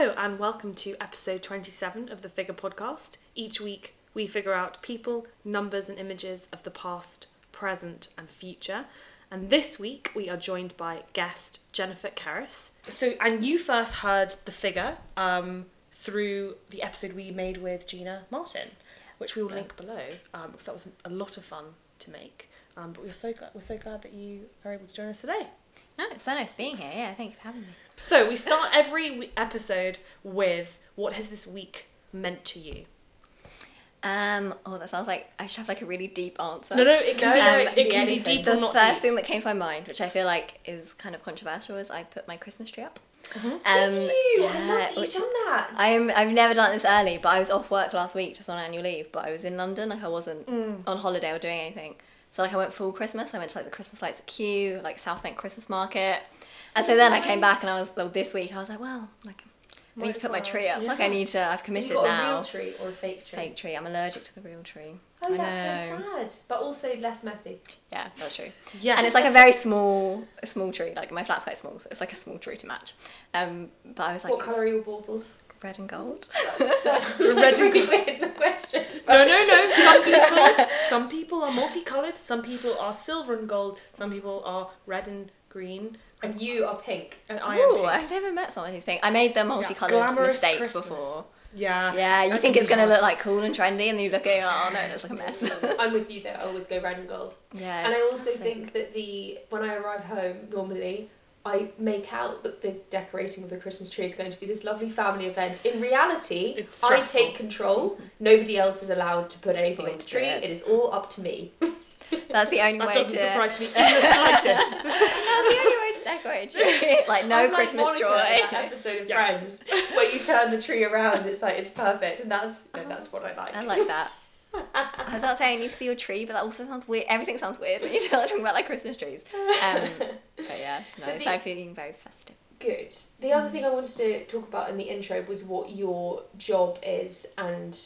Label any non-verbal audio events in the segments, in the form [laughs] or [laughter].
Hello, and welcome to episode 27 of the Figure Podcast. Each week, we figure out people, numbers, and images of the past, present, and future. And this week, we are joined by guest Jennifer Cerys. So, and you first heard the figure um, through the episode we made with Gina Martin, which we will link below um, because that was a lot of fun to make. Um, but we're so glad we're so glad that you are able to join us today. No, it's so nice being here. Yeah, thank you for having me. So we start every episode with what has this week meant to you? Um, oh, that sounds like I should have like a really deep answer. No, no, it can No, be no, it, it can be can be deep The or not first deep. thing that came to my mind, which I feel like is kind of controversial, is I put my Christmas tree up. Mhm. Um, Did you? I love that you've which- done that. I'm I've never done this early, but I was off work last week just on annual leave. But I was in London, like I wasn't Mm. on holiday or doing anything. So like I went full Christmas. I went to like the Christmas lights at Kew, like South Bank Christmas Market. and so then I came back and I was well, this week I was like, well, like I Might need to put my tree up. Like I need to. I've committed you got now. a real tree or a fake tree? Fake tree. I'm allergic to the real tree. Oh, I that's so sad, but also less messy. Yeah, that's true. yeah, And it's like a very small, a small tree. Like my flat's quite small, so it's like a small tree to match. Um, but I was like, what colour are your baubles? Red and gold. [laughs] [laughs] That's Red like and really weird the question. no, no, no. [laughs] Some people, some people are multicolored. Some people are silver and gold. Some people are red and green. And you are pink. And I am Ooh, pink. I've never met someone who's pink. I made the multicolored glamorous mistake Christmas. before. Yeah. Yeah, you think it's gonna look like cool and trendy, and you look at it, oh no, it looks like a mess. I'm with you there. I always go red and gold. yeah. and I also classic. think that the when I arrive home normally. I make out that the decorating of the Christmas tree is going to be this lovely family event. In reality, I take control. Nobody else is allowed to put anything way on the tree. it. It is all up to me. [laughs] that's the only way. That way doesn't to. surprise me [laughs] in the slightest. that's the only way to decorate a tree. [laughs] like no I'm like Christmas Monica joy. that episode of Yes. Friends where you turn the tree around. It's like it's perfect, and that's no, that's what I like. I like that. I was about not saying you see your tree, but that also sounds weird. Everything sounds weird when you're talking about like Christmas trees. Um, but yeah, [laughs] no, So so, I'm feeling very festive. Good. The other thing I wanted to talk about in the intro was what your job is and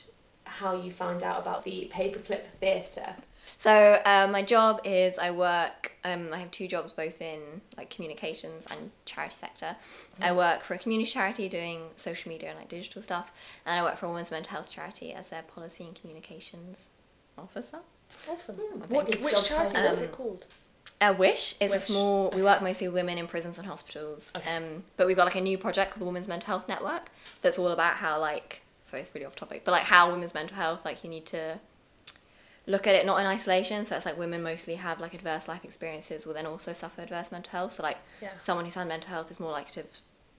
how you found out about the paperclip theatre. So uh, my job is I work. Um, I have two jobs, both in like communications and charity sector. I work for a community charity doing social media and like digital stuff, and I work for a women's mental health charity as their policy and communications officer. Awesome. Hmm, What, which charity title. is Um, it called? Uh, Wish is Wish. a small. We work mostly with women in prisons and hospitals. Okay. Um, but we've got like a new project called the Women's Mental Health Network that's all about how like sorry it's really off topic, but like how women's mental health like you need to look at it not in isolation. So it's like women mostly have like adverse life experiences, will then also suffer adverse mental health. So like Yeah. someone who's had mental health is more likely to have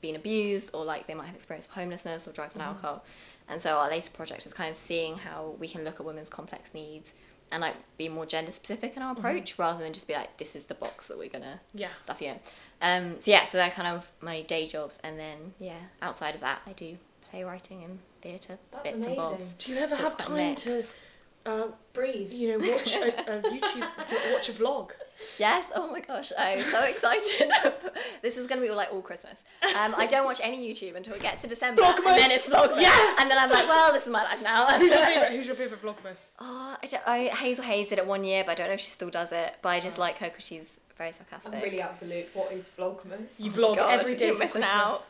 been abused or like they might have experienced homelessness or drugs and alcohol. And so our latest project is kind of seeing how we can look at women's complex needs and like be more gender specific in our approach rather than just be like this is the box that we're gonna Yeah. stuff you in. Um, so yeah, so they're kind of my day jobs, and then yeah, outside of that, I do playwriting and theatre That's amazing. Do you ever So have time to, uh, Breathe. you know, watch a, a YouTube, [laughs] watch a vlog? Yes. Oh my gosh, I'm so excited. [laughs] this is gonna be all like all Christmas. Um, I don't watch any YouTube until it gets to December, Vlogmas! and then it's Vlogmas. Yes! And then I'm like, well, this is my life now. Who's your favourite? Who's your favourite vlogmas? [laughs] Oh, I, don't, I Hazel Hayes did it one year, but I don't know if she still does it. But I just like her because she's very sarcastic. I'm really out of the loop. What is Vlogmas? You vlog God, every day you're to missing Christmas. out.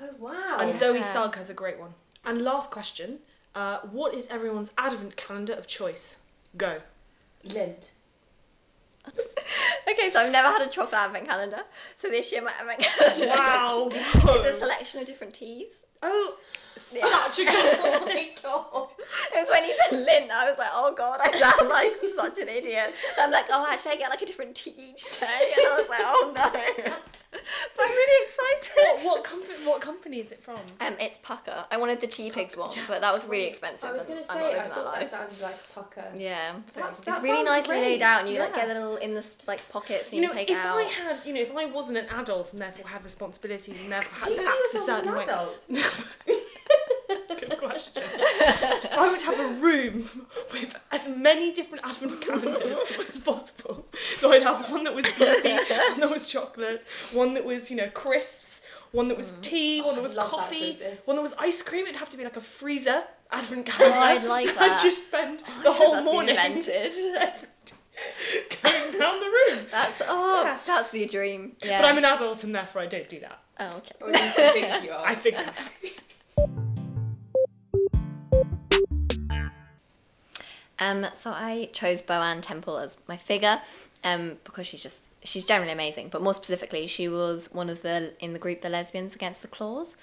Oh wow. And Yeah. Zoe Sugg has a great one. And last question: uh, What is everyone's advent calendar of choice? Go. Lint. [laughs] Okay, so I've never had a chocolate advent calendar. So this year my advent [laughs] calendar Wow. is a selection of different teas. Oh, such a good [laughs] oh my god. It was when he said lint, I was like, oh god, I sound like such an idiot. And I'm like, oh, actually, I get like a different tea each day. And I was like, oh no. [laughs] But I'm really excited. what, company, what company is it from? Um, it's Pukka. I wanted the Teapigs one, but that was really expensive. I was gonna say not I living that thought that sounded like pucker. Yeah. That's- it's really nicely great, laid out, and you like get a little in the like pockets, and You you, know, take if out. I had, you know, if I wasn't an adult and therefore had responsibilities and therefore had Do you to see act a yourself as certain an way. adult? [laughs] Question. I would have a room with as many different advent calendars as possible. So I'd have one that was beauty, one that was chocolate, one that was, you know, crisps, one that was mm. tea, one that Oh, was love that to coffee, exist. one that was ice cream. It'd have to be like a freezer advent oh, calendar. I'd like [laughs] that. I'd just spend Oh, the whole that's been morning invented. [laughs] going round the room. That's oh, Yeah. that's the dream. Yeah. But I'm an adult and therefore I don't do that. Oh, okay. Or at least you think you are. I think I [laughs] Um, so I chose Booan Temple as my figure, um, because she's just she's generally amazing. But more specifically, she was one of the in the group the Lesbians Against the Clause,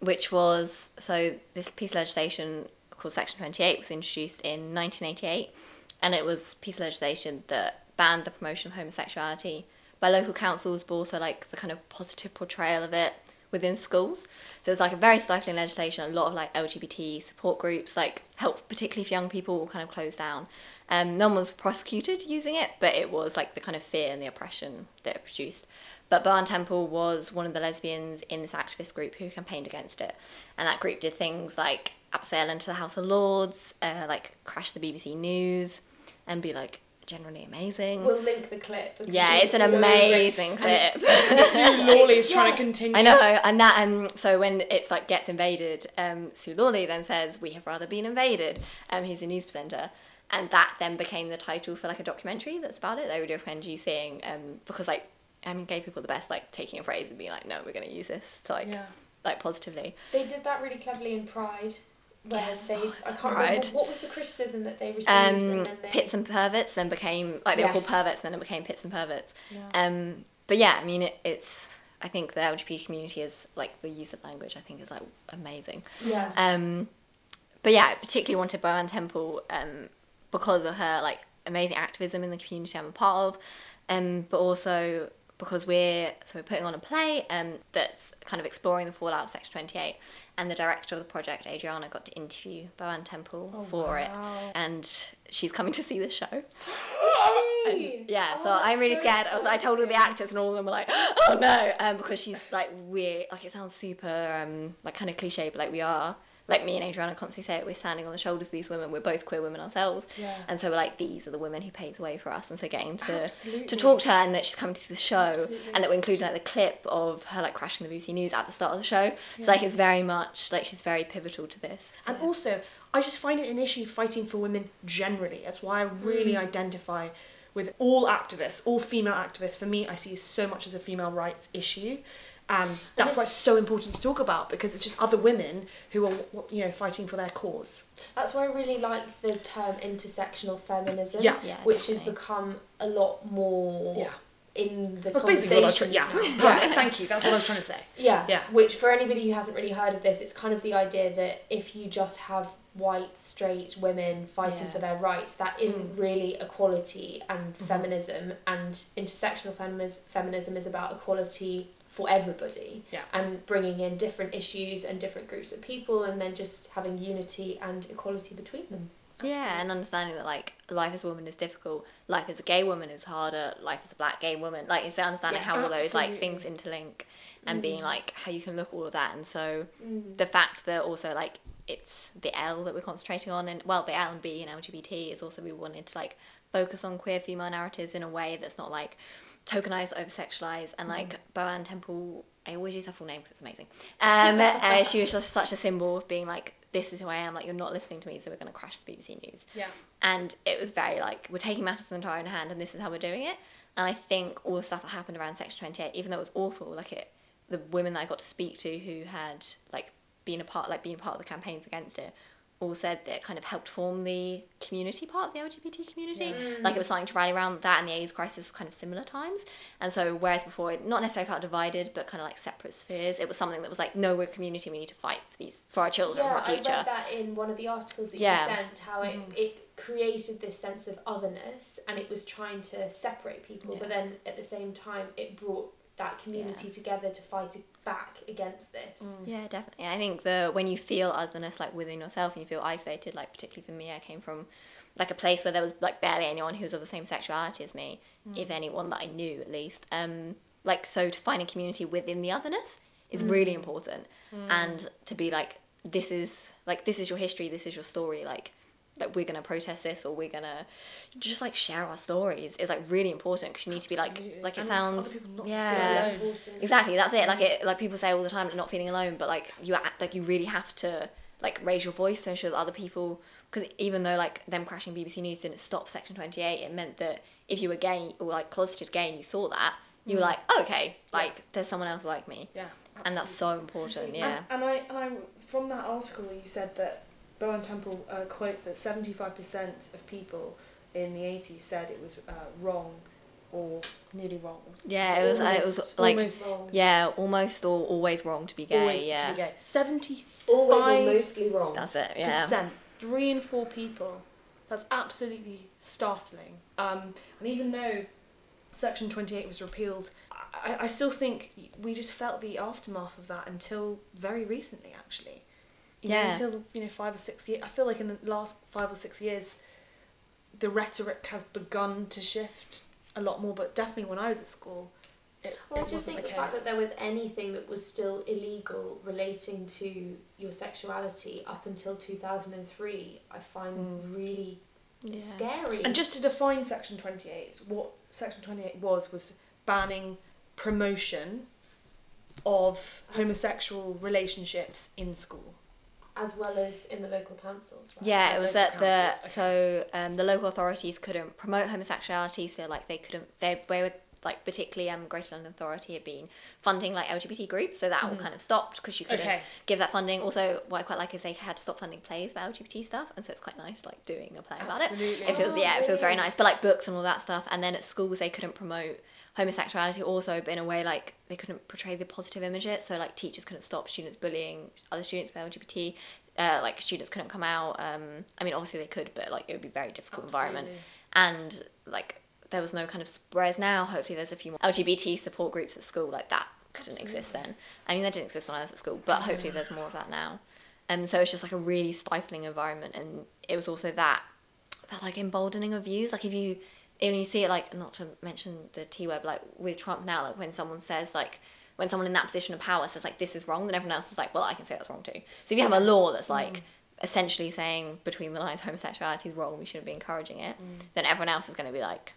which was so this piece of legislation called Section Twenty Eight was introduced in nineteen eighty eight, and it was piece of legislation that banned the promotion of homosexuality by local councils, but also like the kind of positive portrayal of it within schools. So it's like a very stifling legislation. A lot of like LGBT support groups, like help particularly for young people, will kind of close down. Um, no one was prosecuted using it, but it was like the kind of fear and the oppression that it produced. But Booan Temple was one of the lesbians in this activist group who campaigned against it, and that group did things like abseil into the House of Lords, uh, like crash the BBC News, and be like generally amazing. We'll link the clip. because yeah, she's it's an so amazing great. clip. And it's- [laughs] Sue Lawley is Yeah. trying to continue. I know, and that, um, so when it's like gets invaded, um, Sue Lawley then says, "We have rather been invaded." Um, he's a news presenter, and that then became the title for like a documentary that's about it. They would recommend you seeing, um, because like, I mean, gay people are the best, like taking a phrase and being like, "No, we're going to use this to like, Yeah. like positively." They did that really cleverly in Pride, where Yes. they Oh, I can't remember what was the criticism that they received, Um, and then they pits and perverts then became like they were called perverts, and then it became pits and perverts. Yeah. Um, but yeah, I mean, it, it's. I think the LGBT community is like the use of language. I think is like amazing. yeah. Um, but yeah, I particularly wanted Booan Temple um, because of her like amazing activism in the community I'm a part of, um, but also because we're so we're putting on a play um, that's kind of exploring the fallout of Section 28, and the director of the project, Adriana, got to interview Booan Temple Oh, for it, and she's coming to see the show. Yay! Yeah, Oh, so I'm really so scared. I, was, I told all the actors, and all of them were like, "Oh no," um, because she's like weird. Like it sounds super, um, like kind of cliche, but like we are. Like me and Adriana constantly say it. We're standing on the shoulders of these women. We're both queer women ourselves, Yeah. and so we're like these are the women who paved the way for us. And so getting to Absolutely. to talk to her and that she's coming to the show, Absolutely. and that we're including like the clip of her like crashing the BBC News at the start of the show. So like it's very much like she's very pivotal to this. And also, I just find it an issue fighting for women generally. That's why I really mm. identify with all activists, all female activists. For me, I see so much as a female rights issue. And that's why it's so important to talk about because it's just other women who are, you know, fighting for their cause. That's why I really like the term intersectional feminism, Yeah. Yeah, which has become a lot more Yeah. in the That's basically what I was conversations. Yeah, [laughs] now. perfect. Thank you. That's what I was trying to say. [laughs] Yeah. Yeah. Which, for anybody who hasn't really heard of this, it's kind of the idea that if you just have white, straight women fighting Yeah. for their rights, that isn't Mm. really equality and Mhm. feminism. And intersectional feminism, feminism is about equality for everybody Yeah. and bringing in different issues and different groups of people and then just having unity and equality between them. Yeah, and understanding that like life as a woman is difficult, life as a gay woman is harder, life as a black gay woman, like it's understanding Yeah, how all those like things interlink and being Mm. like how you can look all of that and so Mm. the fact that also like it's the L that we're concentrating on and well the L and B and LGBT is also we wanted to like focus on queer female narratives in a way that's not like tokenized over sexualized and like Booan Temple I always use her full name because it's amazing. Um [laughs] uh, she was just such a symbol of being like this is who I am like you're not listening to me so we're going to crash the BBC News. Yeah. and it was very like we're taking matters into our own hand and this is how we're doing it. And i think all the stuff that happened around section 28 even though it was awful like it the women that i got to speak to who had like been a part like being part of the campaigns against it all said that it kind of helped form the community part of the lgbt community Yeah. like it was something to rally around that and the aids crisis was kind of similar times and so whereas before it not necessarily felt divided but kind of like separate spheres it was something that was like no we're a community we need to fight for these for our children Yeah, for our future. I read that in one of the articles that Yeah. you sent. How it mm-hmm. it created this sense of otherness, and it was trying to separate people, but then at the same time, it brought that community together to fight back against this. Mm. Yeah, definitely. I think the when you feel otherness like within yourself and you feel isolated, like particularly for me, I came from like a place where there was like barely anyone who was of the same sexuality as me, mm. if anyone that I knew at least. Um, like so to find a community within the otherness is mm. really important, and to be like this is like this is your history, this is your story, like. Like we're gonna protest this, or we're gonna just like share our stories is like really important because you need to be like like it And sounds people not yeah so So alone. Exactly, that's it. Like it, like people say all the time, not feeling alone, but like you, act, like you really have to like raise your voice to ensure that other people, because even though like them crashing BBC News didn't stop Section Twenty Eight, it meant that if you were gay or like closeted gay and you saw that, you were mm. like, oh, okay, like there's someone else like me, Yeah. and that's so important. Yeah, And, and I and I from that article you said that Booan Temple uh, quotes that 75% of people in the 80s said it was uh, wrong or nearly wrong. Yeah, it was. uh, it was Almost- like almost wrong. yeah, almost or always wrong to be gay. always yeah, to be gay. 70 Always Five or mostly wrong. that's it. Yeah. percent, three in four people. That's absolutely startling. Um, and even though Section 28 was repealed, I, I still think we just felt the aftermath of that until very recently, actually. You know, Yeah. until, you know, five or six years. I feel like in the last five or six years, the rhetoric has begun to shift a lot more, but definitely when I was at school, it, Well, I just think the, the fact that there was anything that was still illegal relating to your sexuality up until 2003, I find Mm. really Yeah. scary. And just to define Section 28, what Section 28 was, was banning promotion of homosexual relationships in school. As well as in the local councils, right? Yeah, Like it was that the councils, so um, the local authorities couldn't promote homosexuality, so like they couldn't they they were like particularly um Greater London Authority had been funding like LGBT groups, so that all kind of stopped because you couldn't Okay. give that funding. Also, what I quite like is they had to stop funding plays about LGBT stuff, and so it's quite nice like doing a play about it. Absolutely. It feels Oh, yeah, it feels very nice. But like books and all that stuff, and then at schools they couldn't promote homosexuality also, but in a way like they couldn't portray the positive image it. So like teachers couldn't stop students bullying other students with LGBT. Uh, like students couldn't come out. Um, I mean, obviously they could, but like it would be a very difficult environment. And like there was no kind of whereas now hopefully there's a few more LGBT support groups at school like that couldn't exist then. I mean, that didn't exist when I was at school, but mm. hopefully there's more of that now. And so it's just like a really stifling environment, and it was also that that like emboldening of views. Like if you when you see it, like not to mention the T word, like with Trump now, like when someone says like when someone in that position of power says like this is wrong, then everyone else is like, well, I can say that's wrong too. So if you have a law that's like mm. essentially saying between the lines homosexuality is wrong, we shouldn't be encouraging it, mm. then everyone else is going to be like,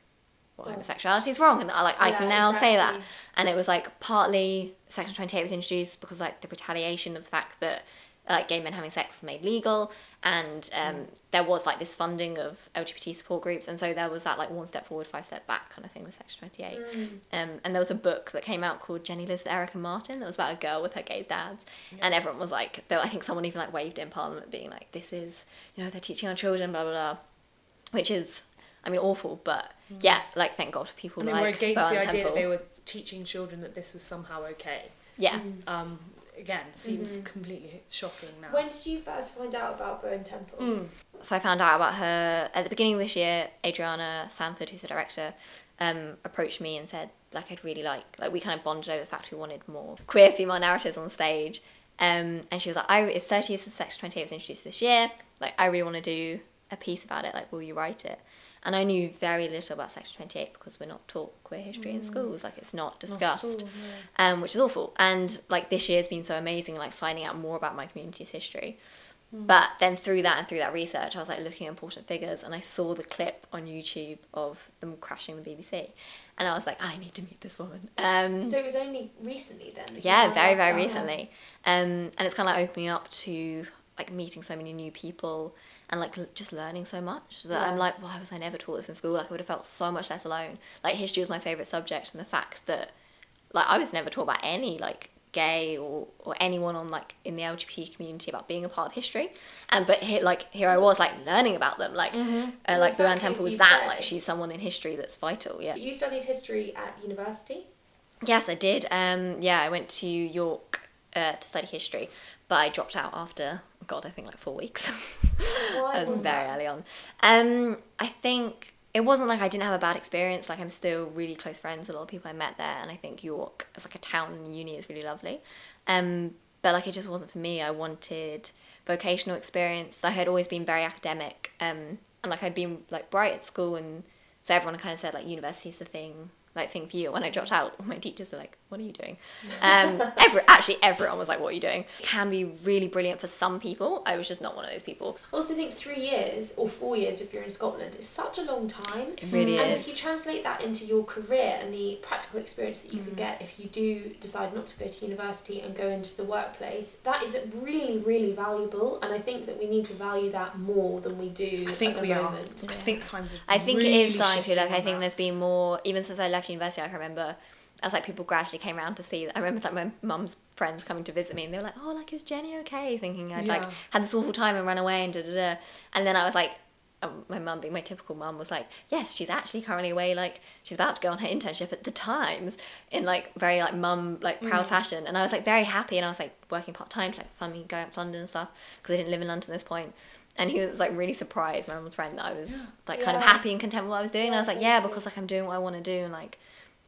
well, Yeah. homosexuality is wrong, and I like I Yeah, can now say that. And it was like partly Section Twenty Eight was introduced because like the retaliation of the fact that like gay men having sex was made legal, and um, there was like this funding of LGBT support groups, and so there was that like one step forward, five step back kind of thing with Section Twenty Eight. Mm. Um, and there was a book that came out called Jenny Liz, Eric and Martin that was about a girl with her gay dads, and everyone was like, there, I think someone even like waved in Parliament being like, this is you know they're teaching our children, blah blah blah, which is. I mean, awful, but yeah, like thank God for people And they were like against Booan the idea Temple. that they were teaching children that this was somehow okay. Yeah, Um, again, seems Mhm. completely shocking now. When did you first find out about Booan Temple? Mm. so I found out about her at the beginning of this year. Adriana Sanford, who's the director, um, approached me and said like I'd really like like we kind of bonded over the fact we wanted more queer female narratives on stage. Um, and she was like, "I it's thirty years since Sex Twenty Eight was introduced this year. Like I really want to do a piece about it. Like, will you write it?" And I knew very little about Section Twenty Eight because we're not taught queer history in schools. Like it's not discussed Not all, yeah. um, which is awful. And like this year's been so amazing, like finding out more about my community's history. But then through that and through that research, I was like looking at important figures, and I saw the clip on YouTube of them crashing the BBC, and I was like, I need to meet this woman. Um, So it was only recently then? that yeah, very very recently, um, and it's kind of like opening up to like meeting so many new people and like just learning so much that I'm like, why was I never taught this in school? Like I would have felt so much less alone. Like history was my favorite subject, and the fact that like I was never taught about any like gay or, or anyone on like in the LGBT community about being a part of history, and but here, like here I was like learning about them like uh, Well, like Booan Temple was that said. like she's someone in history that's vital yeah You studied history at university? Yes, I did. Um, yeah, I went to York uh, to study history, but I dropped out after God, I think like four weeks. [laughs] That was very that? early on. Um, I think it wasn't like I didn't have a bad experience. Like I'm still really close friends with a lot of people I met there, and I think York as like a town and uni is really lovely. Um, but like it just wasn't for me. I wanted vocational experience. I had always been very academic, um, and like I'd been like bright at school, and so everyone kind of said like university's the thing, like thing for you. When I dropped out, all [laughs] my teachers were like, "What are you doing?" [laughs] Um, every actually everyone was like, "What are you doing?" It can be really brilliant for some people. I was just not one of those people. I also think three years or four years if you're in Scotland is such a long time. It really and is. if you translate that into your career and the practical experience that you Mm. could get if you do decide not to go to university and go into the workplace, that is really, really valuable. And I think that we need to value that more than we do I think at the we are. moment. I think times are I think really it is starting to. shifting Like I think that. there's been more. Even since I left university, I can remember as like people gradually came around to see, I remember like my mum's friends coming to visit me, and they were like, "Oh, like is Jenny okay?" Thinking I'd like had this awful time and run away and da da da. And then I was like, um, my mum, being my typical mum, was like, "Yes, she's actually currently away. Like she's about to go on her internship at the Times in like very like mum like proud fashion." And I was like very happy, and I was like working part time to like fund me going up to London and stuff because I didn't live in London at this point. And he was like really surprised, my mum's friend, that I was like kind of happy and content with what I was doing. and I was like, yeah, because like I'm doing what I want to do, and like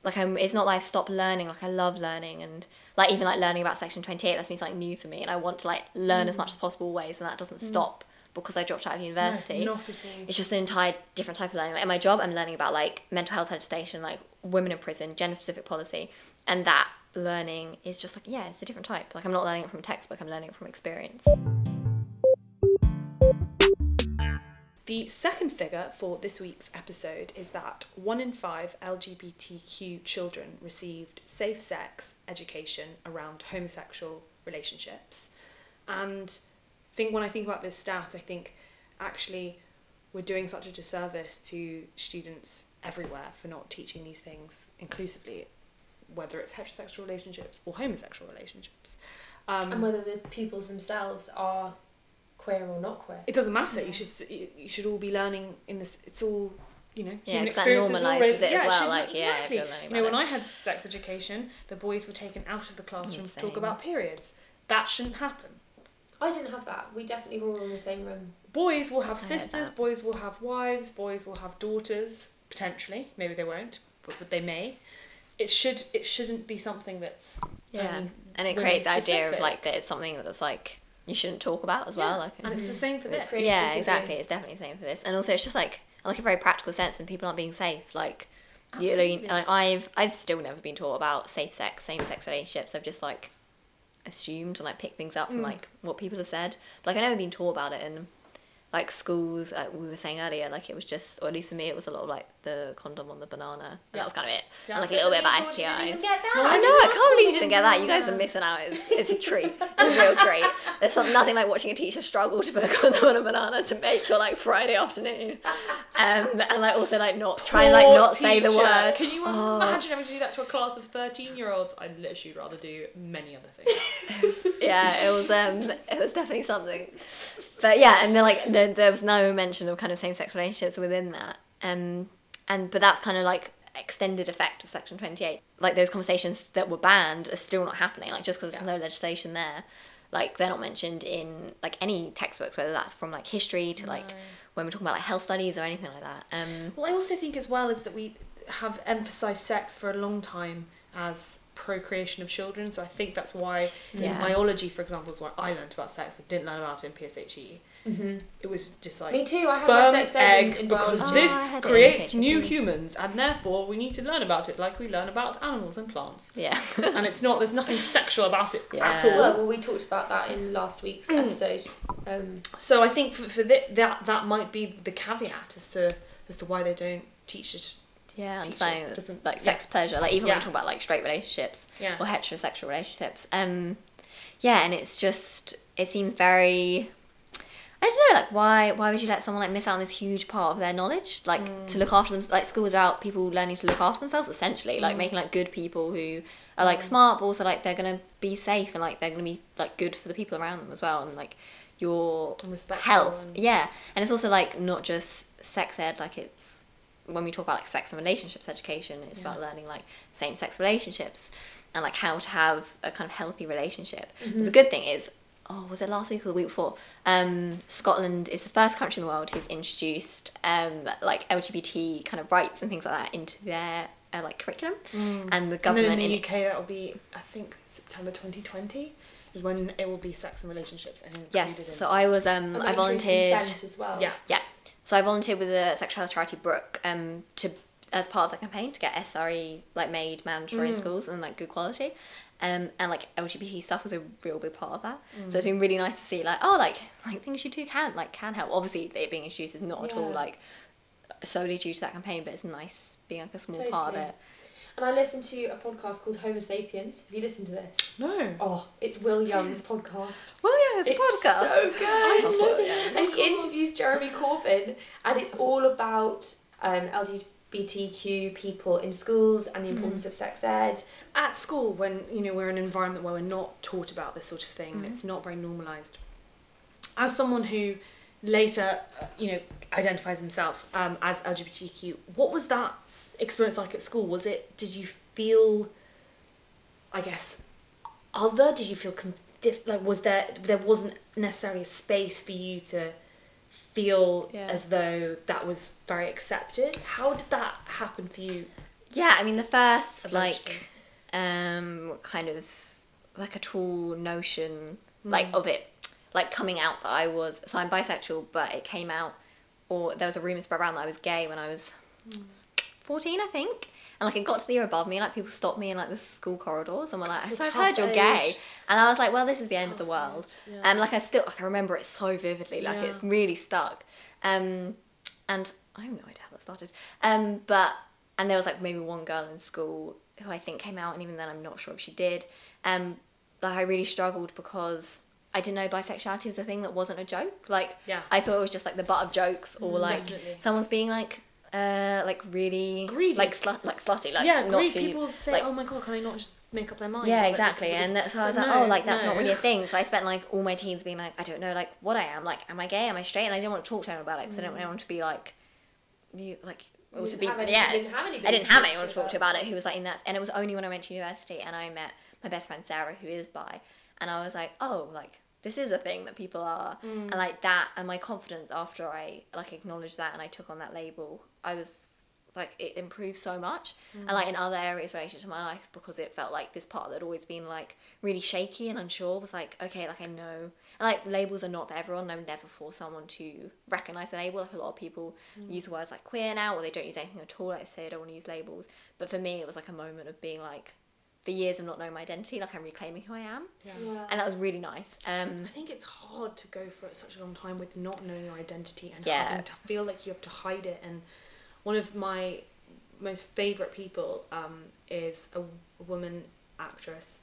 like I'm, it's not like I've stopped learning. Like I love learning, and like even like learning about Section Twenty Eight. That's been something new for me, and I want to like learn as mm. much as possible ways, and that doesn't mm. stop because I dropped out of university. No, not at all. It's just an entire different type of learning. Like in my job, I'm learning about like mental health legislation, like women in prison, gender specific policy, and that learning is just like yeah, it's a different type. Like I'm not learning it from a textbook. I'm learning it from experience. The second figure for this week's episode is that one in five LGBTQ children received safe sex education around homosexual relationships. And think when I think about this stat, I think actually we're doing such a disservice to students everywhere for not teaching these things inclusively, whether it's heterosexual relationships or homosexual relationships. Um, and whether the pupils themselves are queer or not queer. it doesn't matter. You should you should all be learning in this. It's all you know. Yeah, human 'cause that experience is normalises raised- it as yeah, well, should- like, yeah, exactly. you're you know, when about I had sex education, the boys were taken out of the classroom to talk about periods. That shouldn't happen. I didn't have that. We definitely were all in the same room. Boys will have I sisters. Boys will have wives. Boys will have daughters. Potentially, maybe they won't, but, but they may. It should. It shouldn't be something that's. Yeah, only and it creates the idea of like that it's something that's like you shouldn't talk about as well. Yeah, Like and it's the Mhm. same for this. very- yeah, exactly. It's definitely the same for this, and also it's just like like a very practical sense, and people aren't being safe. Like, you know, like I've I've still never been taught about safe sex, same sex relationships. I've just like assumed and like picked things up from Mm. like what people have said. But, like I've never been taught about it in like schools. Like we were saying earlier, like it was just, or at least for me, it was a lot of like the condom on the banana, and Yeah. that was kind of it. And, like a little bit about STIs. Didn't get that. No, I know, I can't believe you didn't get that. You guys are missing out. It's, it's a treat. It's a real treat. There's nothing like watching a teacher struggle to put a condom on a banana to make your like Friday afternoon. Um, and like also like not try and like Poor not say the word. Can you Oh. imagine having to do that to a class of thirteen-year-olds? I'd literally rather do many other things. [laughs] yeah, it was um, it was definitely something. But yeah, and then like there, there was no mention of kind of same-sex relationships within that. Um, and but that's kind of like extended effect of Section Twenty Eight. Like those conversations that were banned are still not happening. Like just because Yeah. there's no legislation there, like they're not mentioned in like any textbooks, whether that's from like history to like No. when we're talking about like health studies or anything like that. Um, Well, I also think as well is that we have emphasised sex for a long time as procreation of children. So I think that's why Yeah. biology, for example, is why I learned about sex. I didn't learn about it in PSHE. Mm-hmm. It was just like Me too, I had sperm, my sex ed in- egg, in because. Oh, this had it in creates new humans, and therefore we need to learn about it like we learn about animals and plants. yeah. [laughs] and it's not. There's nothing sexual about it at all. Well, well, we talked about that in last week's Mm. episode. Um, So I think for, for thi- that that might be the caveat as to as to why they don't teach it. Yeah, I'm saying doesn't- like yeah. sex pleasure, like even Yeah. when we talk about like straight relationships Yeah. or heterosexual relationships. Um, yeah, and it's just it seems very. I don't know, like why why would you let someone like miss out on this huge part of their knowledge, like Mm. to look after them? Like schools out people learning to look after themselves, essentially, like Mm. making like good people who are like smart, but also like they're gonna be safe and like they're gonna be like good for the people around them as well, and like your respectful health. and- Yeah, and it's also like not just sex ed. Like it's when we talk about like sex and relationships education, it's Yeah. about learning like same sex relationships and like how to have a kind of healthy relationship. The good thing is, oh, was it last week or the week before? Um, Scotland is the first country in the world who's introduced um, like LGBT kind of rights and things like that into their uh, like curriculum, and the And then government in the in- UK, that will be I think September 2020 is when it will be sex and relationships and Yes, so I was um I volunteered. as well. yeah Yeah. So I volunteered with the sexual health charity Brook um, to as part of the campaign to get SRE like made mandatory in Mm. schools and like good quality. Um, and like LGBT stuff was a real big part of that. Mm. So it's been really nice to see like oh like like things you do can like can help. Obviously it being introduced is not at all Yeah. like solely due to that campaign, but it's nice being like a small part of Totally. it. And I listened to a podcast called Homo Sapiens. Have you listened to this? no Oh, it's Will Young's podcast. Will Young's it's podcast. so good. I didn't know that. And he interviews Jeremy Corbyn, and it's all about um, LGBTQ people in schools and the importance of sex ed. At school, when you know we're in an environment where we're not taught about this sort of thing, Mhm. it's not very normalised. As someone who later, uh, you know, identifies himself um, as LGBTQ, what was that experience like at school? Was it? Did you feel? I guess other? Did you feel con- diff- like was there there wasn't necessarily a space for you to feel Yeah. as though that was very accepted? How did that happen for you? Yeah, I mean the first Eventually. like um kind of like a true notion like Mm. of it like coming out that I was so I'm bisexual but it came out or there was a rumour spread around that I was gay when I was Mm. 14 I think. And like it got to the year above me like people stopped me in like the school corridors and were like so I've heard you're gay. and I was like well this is the end of the world age, yeah. and like I still like I remember it so vividly. Like Yeah. it's really stuck. Um and I have no idea how that started. Um but and there was like maybe one girl in school who I think came out and even then I'm not sure if she did. Um like I really struggled because I didn't know bisexuality was a thing that wasn't a joke. Like Yeah. I thought it was just like the butt of jokes or like definitely. someone's being like uh like really Greedy. like slut like slutty like yeah, not great. to People say, like, "Oh my god, can they not just make up their mind?" yeah, exactly. And that's so I was So like, oh, like that's not really a [laughs] thing. So I spent like all my teens being like, I don't know, like what I am. Like, am I gay? Am I straight? And I didn't want to talk to anyone about it because I didn't want to be like, you like, or to be any- yeah. didn't have anybody I didn't have anyone to talk to about about it who was like in that. And it was only when I went to university and I met my best friend Sarah, who is bi, and I was like, oh, like this is a thing that people are, Mm. and like that, and my confidence after I like acknowledged that and I took on that label, I was like it improved so much. And like in other areas related to my life because it felt like this part that had always been like really shaky and unsure was like okay like i know. And like labels are not for everyone. I would never force someone to recognize a label. Like a lot of people use words like queer now or they don't use anything at all. Like they say i don't want to use labels. But for me it was like a moment of being like for years of not knowing my identity like i'm reclaiming who i am. Yeah. Yeah. and that was really nice. Um I think it's hard to go for such a long time with not knowing your identity and Yeah. having to feel like you have to hide it. And one of my most favourite people um, is a, woman actress,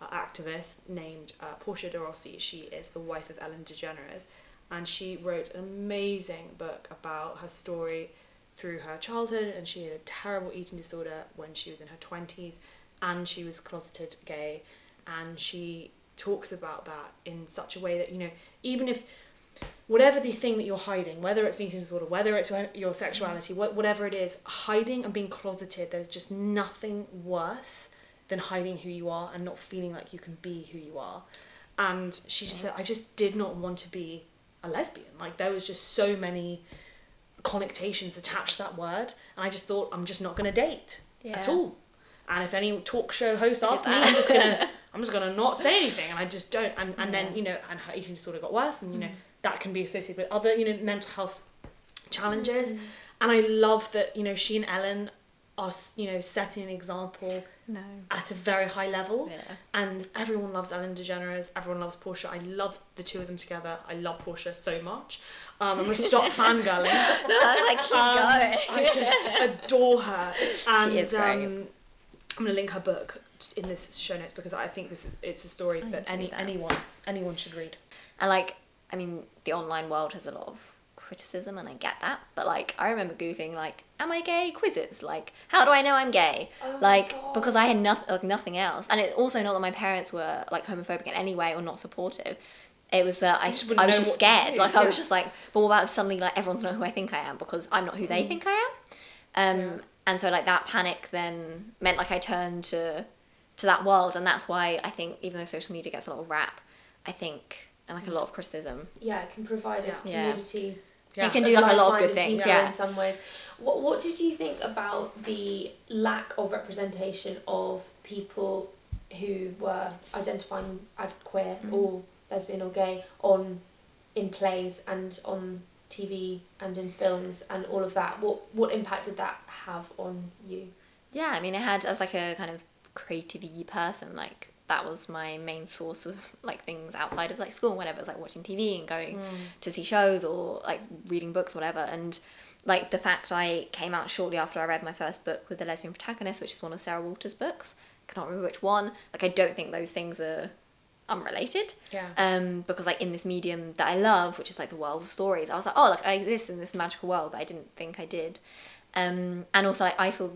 uh, activist named uh, Portia de Rossi. She is the wife of Ellen DeGeneres, and she wrote an amazing book about her story through her childhood. And she had a terrible eating disorder when she was in her twenties, and she was closeted gay, and she talks about that in such a way that you know even if whatever the thing that you're hiding whether it's eating disorder whether it's your sexuality whatever it is hiding and being closeted there's just nothing worse than hiding who you are and not feeling like you can be who you are. And she just said i just did not want to be a lesbian. Like there was just so many connotations attached to that word and i just thought i'm just not going to date at all. And if any talk show host asks me i'm just gonna [laughs] i'm just gonna not say anything and i just don't and, and Yeah. then you know and her eating disorder got worse and you know that can be associated with other you know mental health challenges and i love that you know she and ellen are you know setting an example no at a very high level yeah and everyone loves Ellen DeGeneres. Everyone loves Portia. I love the two of them together. I love Portia so much. Um, I'm gonna stop [laughs] fangirling. no I like keep Um, going I just [laughs] adore her, and is great. um, I'm gonna link her book in this show notes because I think this is, it's a story I that any that. anyone anyone should read. And like, I mean, the online world has a lot of criticism, and I get that. But like, I remember googling like, "Am I gay?" quizzes. Like, how do I know I'm gay? Oh like, because I had nothing, like nothing else. And it's also not that my parents were like homophobic in any way or not supportive. It was that I, I was just scared. Like, I was just like, but what about if suddenly like everyone's not who I think I am because I'm not who they think I am? Um, Yeah. and so like that panic then meant like I turned to to that world, and that's why I think even though social media gets a lot of rap, I think and like a lot of criticism. yeah, it can provide a Yeah. Yeah. community. Yeah. It can do like a lot of like-minded good things. Yeah. In some ways, what what did you think about the lack of representation of people who were identifying as queer Mm. or lesbian or gay on in plays and on TV and in films and all of that? What what impact did that have on you? Yeah, I mean, it had as like a kind of creative person, like that was my main source of like things outside of like school, and whatever. It was like watching TV and going to see shows or like reading books, whatever. And like the fact I came out shortly after I read my first book with the lesbian protagonist, which is one of Sarah Waters' books. I can't remember which one. Like, I don't think those things are unrelated. Yeah. Um, because like in this medium that I love, which is like the world of stories, I was like, oh, like I exist in this magical world that I didn't think I did. Um, and also like I saw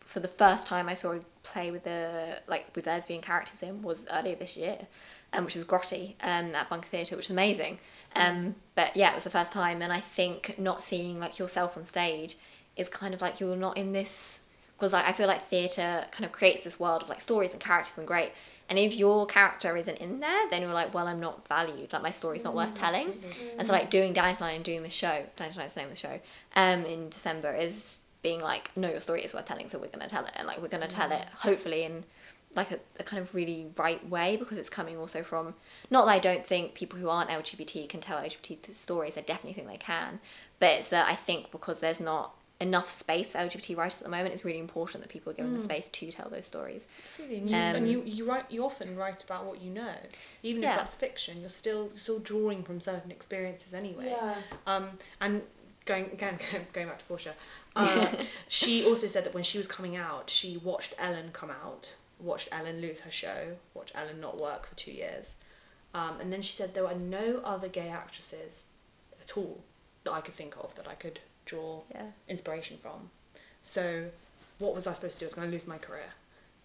for the first time I saw a play with the like with lesbian characters in was earlier this year, um, which was Grotty um, at Bunker Theatre, which was amazing. Um, but yeah, it was the first time, and I think not seeing like yourself on stage is kind of like you're not in this because like, I feel like theatre kind of creates this world of like stories and characters and great. And if your character isn't in there, then you're like, well, I'm not valued. Like my story's not worth telling. And so like doing Dandelion and doing the show, Dandelion's the name of the show, um, in December is being like, no, your story is worth telling, so we're gonna tell it, and like we're gonna tell it hopefully in like a, a kind of really right way because it's coming also from not that I don't think people who aren't LGBT can tell LGBT stories. I definitely think they can, but it's that I think because there's not enough space for LGBT writers at the moment, it's really important that people are given the space to tell those stories. Absolutely, and you, Um, and you, you write. You often write about what you know, even Yeah. if that's fiction. You're still still drawing from certain experiences anyway. Yeah. Um, and going again, [laughs] going back to Portia, [laughs] uh, she also said that when she was coming out, she watched Ellen come out, watched Ellen lose her show, watched Ellen not work for two years, um, and then she said there were no other gay actresses at all that I could think of that I could draw Yeah. inspiration from. So, what was I supposed to do? I was going to lose my career,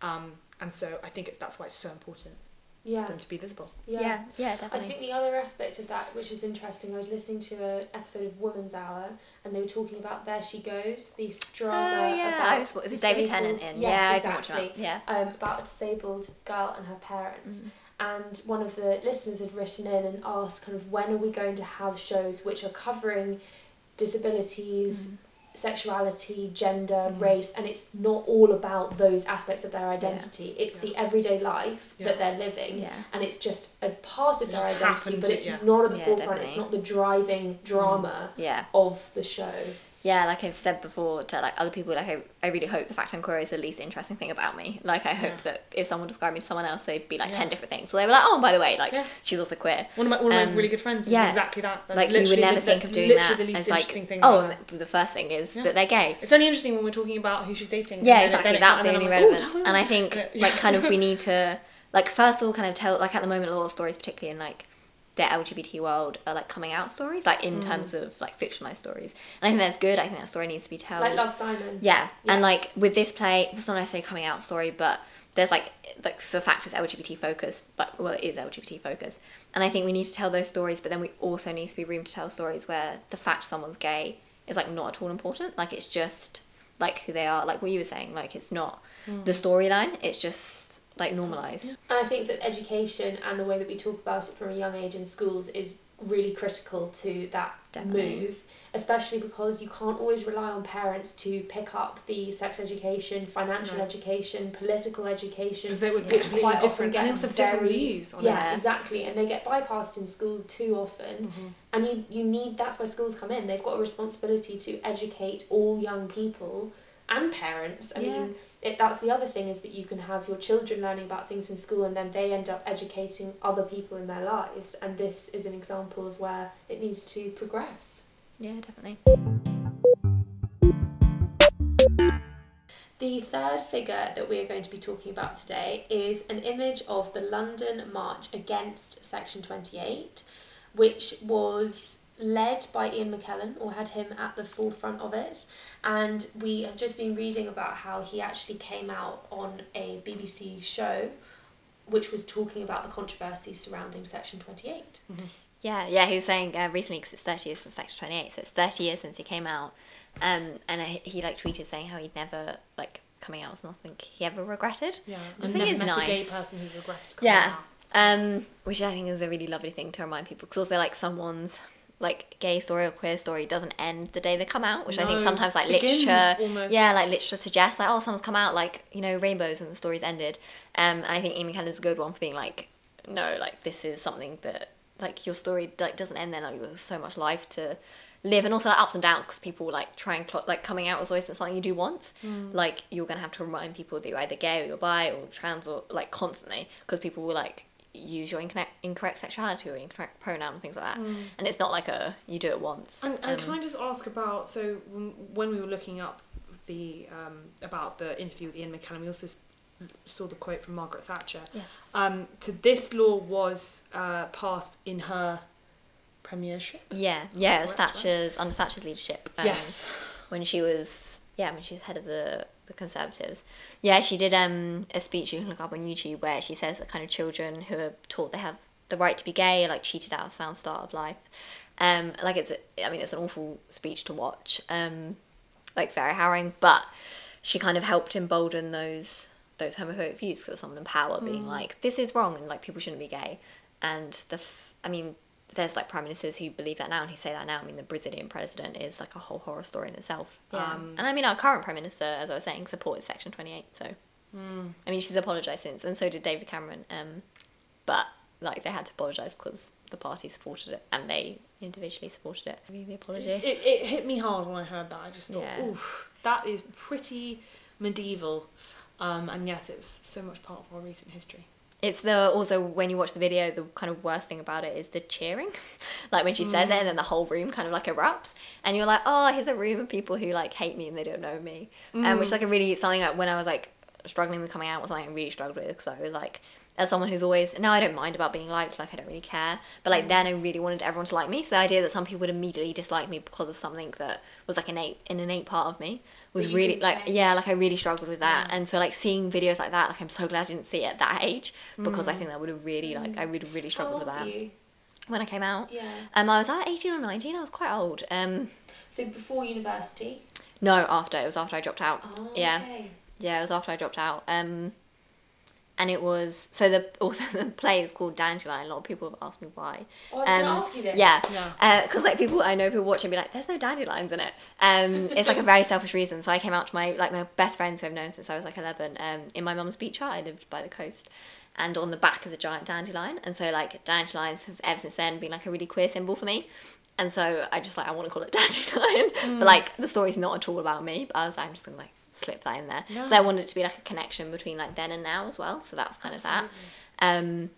um, and so I think it's that's why it's so important Yeah. them to be visible. Yeah. Yeah, yeah, I think the other aspect of that, which is interesting, I was listening to an episode of Woman's Hour, and they were talking about There She Goes, this drama Oh yeah, about I was, is it David Tennant in? Yes, yeah, exactly. I can watch that. Yeah. um, about a disabled girl and her parents. Mm. And one of the listeners had written in and asked, kind of, when are we going to have shows which are covering disabilities, Mm. Sexuality, gender, Mm. race, and it's not all about those aspects of their identity. It's Yeah. the everyday life Yeah. that they're living, Yeah. and it's just a part of It their identity, but it's yeah. not at the Yeah, forefront. It's not the driving drama Yeah. of the show. Yeah, like I've said before to like other people, like I, I really hope the fact I'm queer is the least interesting thing about me. Like I hope Yeah. that if someone described me to someone else, they'd be like ten different things. So they were like, oh, by the way, like Yeah. she's also queer. One of my one of my Um, really good friends is yeah. exactly that. That's like you would never the, think of doing literally that the least as like, interesting thing. oh, the, the first thing is Yeah. that they're gay. It's only interesting when we're talking about who she's dating. Yeah, and exactly. it- That's the only like, relevance. "Oh, and I think Yeah. [laughs] like kind of we need to like first of all kind of tell like at the moment a lot of stories, particularly in like the LGBT world, are like coming out stories, like Mm. in terms of like fictionalized stories. And I think that's good. I think that story needs to be told. Like Love Simon. Yeah. Yeah. and like with this play, it's not necessarily a coming out story, but there's like like the fact it's LGBT focused, but well, it is LGBT focused, and I think we need to tell those stories. But then we also need to be room to tell stories where the fact someone's gay is like not at all important. Like it's just like who they are, like what you were saying. Like it's not the storyline. It's just like normalized. And I think that education and the way that we talk about it from a young age in schools is really critical to that Definitely. move, especially because you can't always rely on parents to pick up the sex education, financial No. education, political education. because they would Yeah. be which completely quite often different. get And they also have different very- views on yeah, it. exactly, and they get bypassed in school too often. Mhm. And you, you need that's where schools come in. They've got a responsibility to educate all young people and parents. I Yeah. mean, it, that's the other thing is that you can have your children learning about things in school and then they end up educating other people in their lives. And this is an example of where it needs to progress. Yeah, definitely. The third figure that we are going to be talking about today is an image of the London March Against Section 28, which was led by Ian McKellen or had him at the forefront of it. And we have just been reading about how he actually came out on a BBC show which was talking about the controversy surrounding Section 28. Yeah, yeah, he was saying uh, recently because it's 30 years since Section 28, so it's 30 years since he came out. Um, and I, he like tweeted saying how he'd never, like, coming out was nothing he ever regretted. Yeah, I I've think never it's met a gay person who regretted coming Yeah. out. Um, which I think is a really lovely thing to remind people because also, like, someone's like gay story or queer story doesn't end the day they come out, which I think sometimes like literature, almost. yeah, like literature suggests like oh someone's come out like you know rainbows and the story's ended. Um, and I think McKellen's a good one for being like no, like this is something that like your story like doesn't end there. Like you there's so much life to live, and also like, ups and downs because people like try and like coming out is always something you do once. Like you're gonna have to remind people that you're either gay or you're bi or trans or like constantly because people will like use your incorrect, incorrect sexuality or incorrect pronoun and things like that. And it's not like a you do it once. And, and Um, can I just ask about so when, we were looking up the um, about the interview with Ian McKellen, we also saw the quote from Margaret Thatcher. yes. Um, to this law was uh, passed in her premiership. yeah, yeah, it was correct, right? Thatcher's under Thatcher's leadership. Um, yes. when she was yeah, when she was head of the the Conservatives. Yeah, she did um a speech you can look up on YouTube where she says that kind of children who are taught they have the right to be gay are like cheated out of sound start of life. Um, like it's I mean it's an awful speech to watch. Um, like very harrowing, but she kind of helped embolden those those homophobic views because someone in power being like this is wrong and like people shouldn't be gay, and the f- I mean there's like prime ministers who believe that now and who say that now. I mean, the Brazilian president is like a whole horror story in itself. Yeah. Um, and I mean, our current prime minister, as I was saying, supported Section 28. So, I mean, she's apologised since, and so did David Cameron. Um, but like, they had to apologise because the party supported it and they individually supported it. Maybe the apology. It, it, it hit me hard when I heard that. I just thought, Yeah. oof, that is pretty medieval. Um, and yet it was so much part of our recent history. It's the also when you watch the video, the kind of worst thing about it is the cheering, [laughs] like when she says it, and then the whole room kind of like erupts, and you're like, oh, here's a room of people who like hate me and they don't know me, and which is like a really something like when I was like struggling with coming out was something I really struggled with because I was like, as someone who's always now I don't mind about being liked, like I don't really care, but like then I really wanted everyone to like me. So the idea that some people would immediately dislike me because of something that was like innate an innate part of me was really couldn't like change. yeah, like I really struggled with that, Yeah. and so like seeing videos like that, like I'm so glad I didn't see it at that age because I think that would have really like I would have really struggled with that you? when I came out. Yeah. Um, I was either eighteen or nineteen. I was quite old. Um, So before university. no, after it was after I dropped out. Oh, Yeah. Okay. Yeah, it was after I dropped out. Um, and it was so the [laughs] also the play is called Dandelion. A lot of people have asked me why. Oh, I was gonna Um, ask you this. Yeah, Yeah. because like people I know who people watching be like, "There's no dandelions in it." Um, it's like a very selfish reason. So I came out to my like my best friends who I've known since I was like eleven. Um, in my mum's beach hut, I lived by the coast, and on the back is a giant dandelion. And so like dandelions have ever since then been like a really queer symbol for me. And so I just like I want to call it [laughs] dandelion, but like the story's not at all about me. But I was like, I'm just gonna like slip that in there. Yeah. So I wanted it to be like a connection between like then and now as well. So that was kind of that. Um,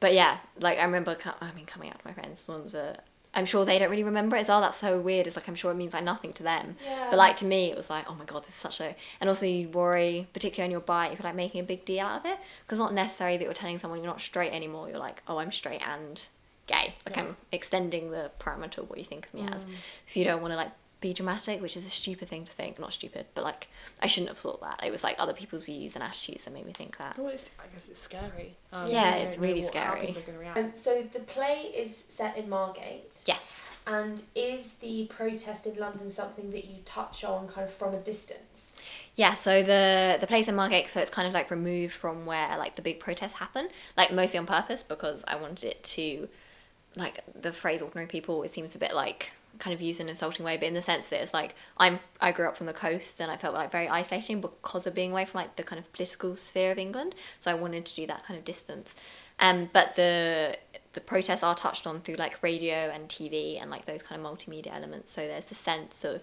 but yeah, like I remember, I mean, coming out to my friends, ones were, I'm sure they don't really remember it as well. That's so weird. It's like I'm sure it means like nothing to them. Yeah. But like to me, it was like, oh my god, this is such a. And also you worry, particularly on your bike, if you're like making a big deal out of it, because not necessarily that you're telling someone you're not straight anymore. You're like, oh, I'm straight and gay. Like Yeah. I'm extending the parameter of what you think of me as. Mm. So you don't want to like be dramatic, which is a stupid thing to think. Not stupid, but like I shouldn't have thought that. It was like other people's views and attitudes that made me think that. Well, it's, I guess it's scary. Um, Yeah, it's really scary. people are gonna react. Um, so the play is set in Margate. Yes. And is the protest in London something that you touch on kind of from a distance? Yeah, so the the place in Margate, so it's kind of like removed from where like the big protests happen, like mostly on purpose because I wanted it to, like the phrase "ordinary people." It seems a bit like kind of used in an insulting way, but in the sense that it's like I'm I grew up from the coast and I felt like very isolating because of being away from like the kind of political sphere of England. So I wanted to do that kind of distance. Um, but the the protests are touched on through like radio and TV and like those kind of multimedia elements. So there's the sense of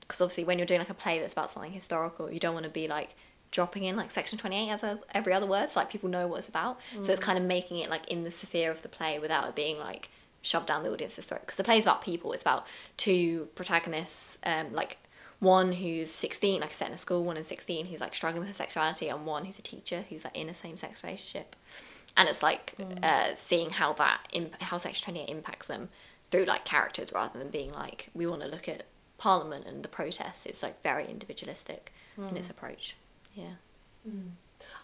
because obviously when you're doing like a play that's about something historical, you don't want to be like dropping in like section 28 as a, every other word so like people know what it's about so it's kind of making it like in the sphere of the play without it being like shoved down the audience's throat. Because the play is about people. It's about two protagonists um like one who's 16 like set in a school one is 16 who's like struggling with her sexuality and one who's a teacher who's like in a same-sex relationship. And it's like uh, seeing how that imp- how section 28 impacts them through like characters rather than being like we want to look at parliament and the protests. It's like very individualistic in its approach. Yeah.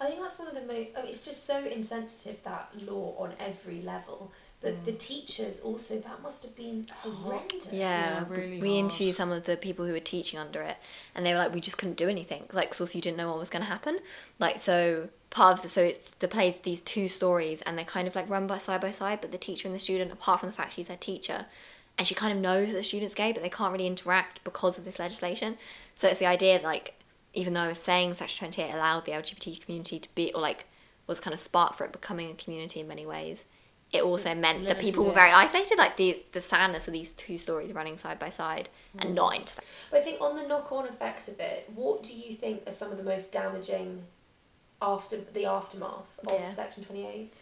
I think that's one of the most. I mean, it's just so insensitive that law on every level. But the teachers also that must have been horrendous. yeah, Yeah, really we harsh. interviewed some of the people who were teaching under it and they were like we just couldn't do anything. Like so you didn't know what was going to happen. Like so part of the so it's the plays these two stories and they're kind of like run by side by side but the teacher and the student apart from the fact she's their teacher and she kind of knows that the student's gay but they can't really interact because of this legislation. So it's the idea like even though I was saying section 28 allowed the lgbt community to be or like was kind of spark for it becoming a community in many ways it also meant that people were very isolated like the the sadness of these two stories running side by side Mm. and not intersect But I think on the knock-on effects of it, what do you think are some of the most damaging after the aftermath of Yeah. Section Twenty Eight?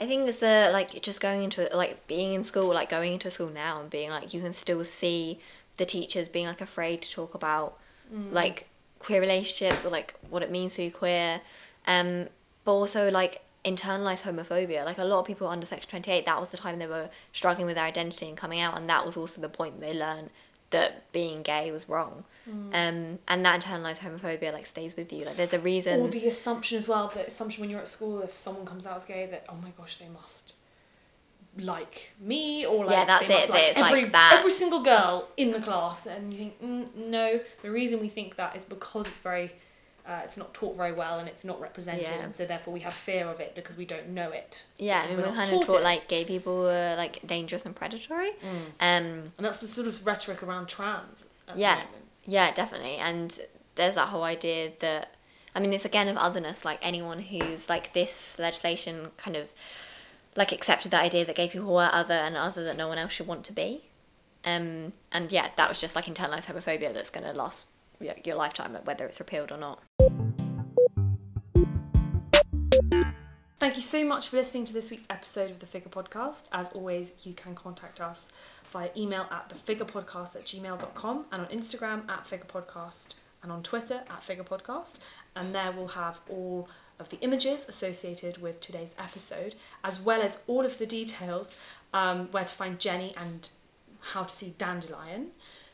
I think it's the like just going into it, like being in school, like going into school now and being like you can still see the teachers being like afraid to talk about like queer relationships or like what it means to be queer, um, but also like internalized homophobia. Like a lot of people under Section Twenty Eight, that was the time they were struggling with their identity and coming out, and that was also the point they learned that being gay was wrong. Um, and that internalized homophobia like stays with you. Like there's a reason. Or the assumption as well, the assumption when you're at school, if someone comes out as gay, that oh my gosh, they must like me or like Yeah, that's they must it, like it's like every that. every single girl in the class, and you think mm, no. The reason we think that is because it's very. Uh, it's not taught very well and it's not represented, Yeah. and so therefore we have fear of it because we don't know it. yeah, I mean we're we're kind of taught taught it. like gay people were like dangerous and predatory. Um, And that's the sort of rhetoric around trans. At Yeah. moment. Yeah, definitely. And there's that whole idea that, I mean, it's again of otherness. Like anyone who's like this legislation kind of like accepted the idea that gay people were other and other that no one else should want to be. Um, and yeah, that was just like internalized homophobia that's going to last your, lifetime, whether it's repealed or not. Thank you so much for listening to this week's episode of the Figure Podcast. As always, you can contact us via email at thefigurepodcast at gmail.com and on Instagram at figurepodcast and on Twitter at figurepodcast. And there we'll have all of the images associated with today's episode, as well as all of the details um, where to find Jenny and how to see Dandelion.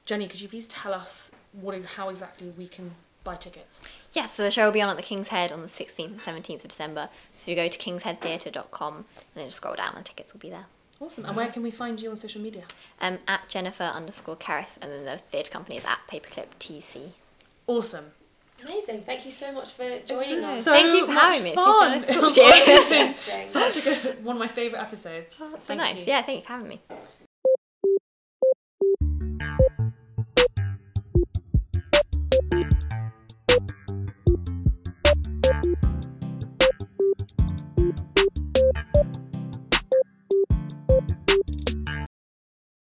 Jenny, could you please tell us what how exactly we can buy tickets? Yeah, so the show will be on at the King's Head on the 16th and 17th of December. So you go to kingsheadtheatre.com and then just scroll down and tickets will be there. Awesome. And where can we find you on social media? Um, at Jennifer underscore Cerys and then the theatre company is at Paperclip TC. Awesome. Amazing. Thank you so much for joining us. so Thank you for having me. It's been so fun. nice to talk to you. Interesting. Such a good one of my favourite episodes. Oh, that's so Thank nice. you. Yeah, thank you for having me.